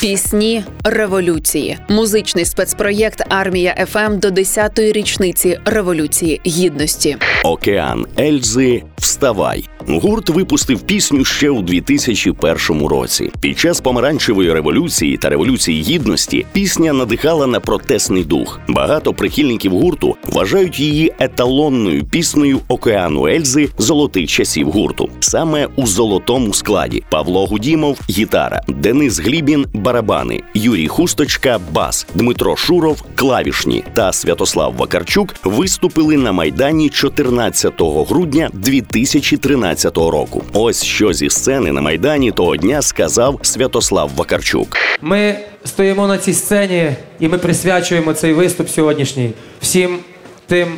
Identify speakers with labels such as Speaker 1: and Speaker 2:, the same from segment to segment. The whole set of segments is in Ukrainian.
Speaker 1: Пісні революції, музичний спецпроєкт Армія FM до 10-ї річниці революції гідності.
Speaker 2: Океан Ельзи Вставай. Гурт випустив пісню ще у 2001 році. Під час помаранчевої революції та революції гідності пісня надихала на протестний дух. Багато прихильників гурту вважають її еталонною піснею океану Ельзи золотих часів гурту. Саме у золотому складі Павло Гудімов гітара, Денис Глінін барабани, Юрій Хусточка бас, Дмитро Шуров клавішні та Святослав Вакарчук виступили на майдані 14 грудня 2013 року. Ось що зі сцени на майдані того дня сказав Святослав Вакарчук.
Speaker 3: Ми стоїмо на цій сцені і ми присвячуємо цей виступ сьогоднішній всім тим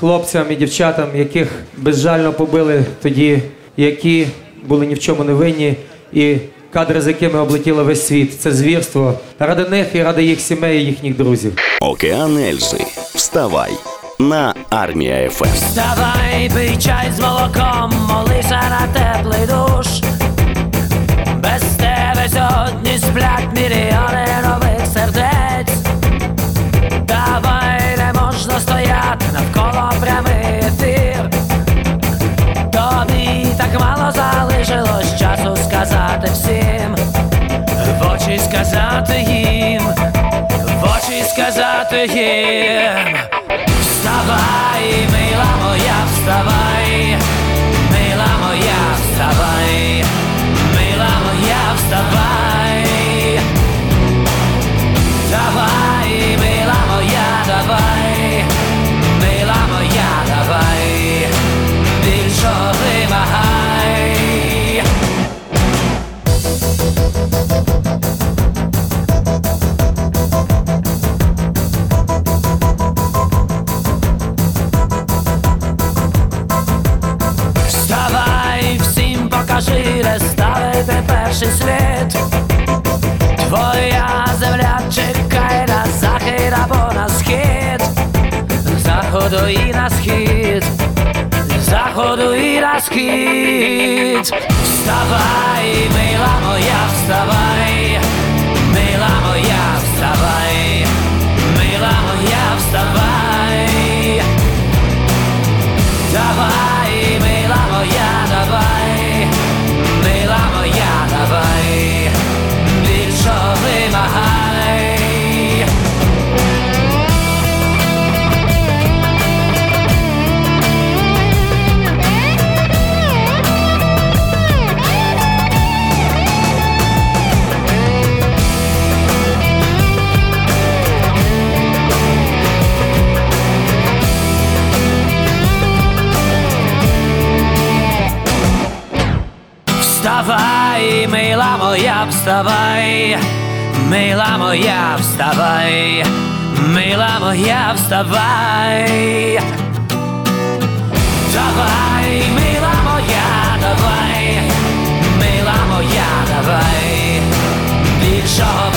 Speaker 3: хлопцям і дівчатам, яких безжально побили тоді, які були ні в чому не винні, і кадри, з якими облетіло весь світ. Це звірство ради них і ради їх сімей, і їхніх друзів.
Speaker 2: Океан Ельзи. Вставай на армія FM.
Speaker 4: Вставай, пий чай з молоком, молися на теплий душ. Без тебе сьогодні сплять мільйони нових сердець. Давай не можна стояти навколо прямий ефір. Тобі так мало залишилось часу сказати всім. В очі сказати їм, в очі сказати їм. Вставай, мила моя, вставай, мила моя, вставай, мила моя, вставай. Давай, мила моя, давай, покажи, ставити перший слід. Твоя земля чекає на захід або на схід, заходу і на схід, заходу і на схід. Вставай, мила моя, вставай, Вставай, мила моя, вставай, мила моя, вставай, мила моя, вставай. Давай, мила моя, давай, мила моя, давай, більшого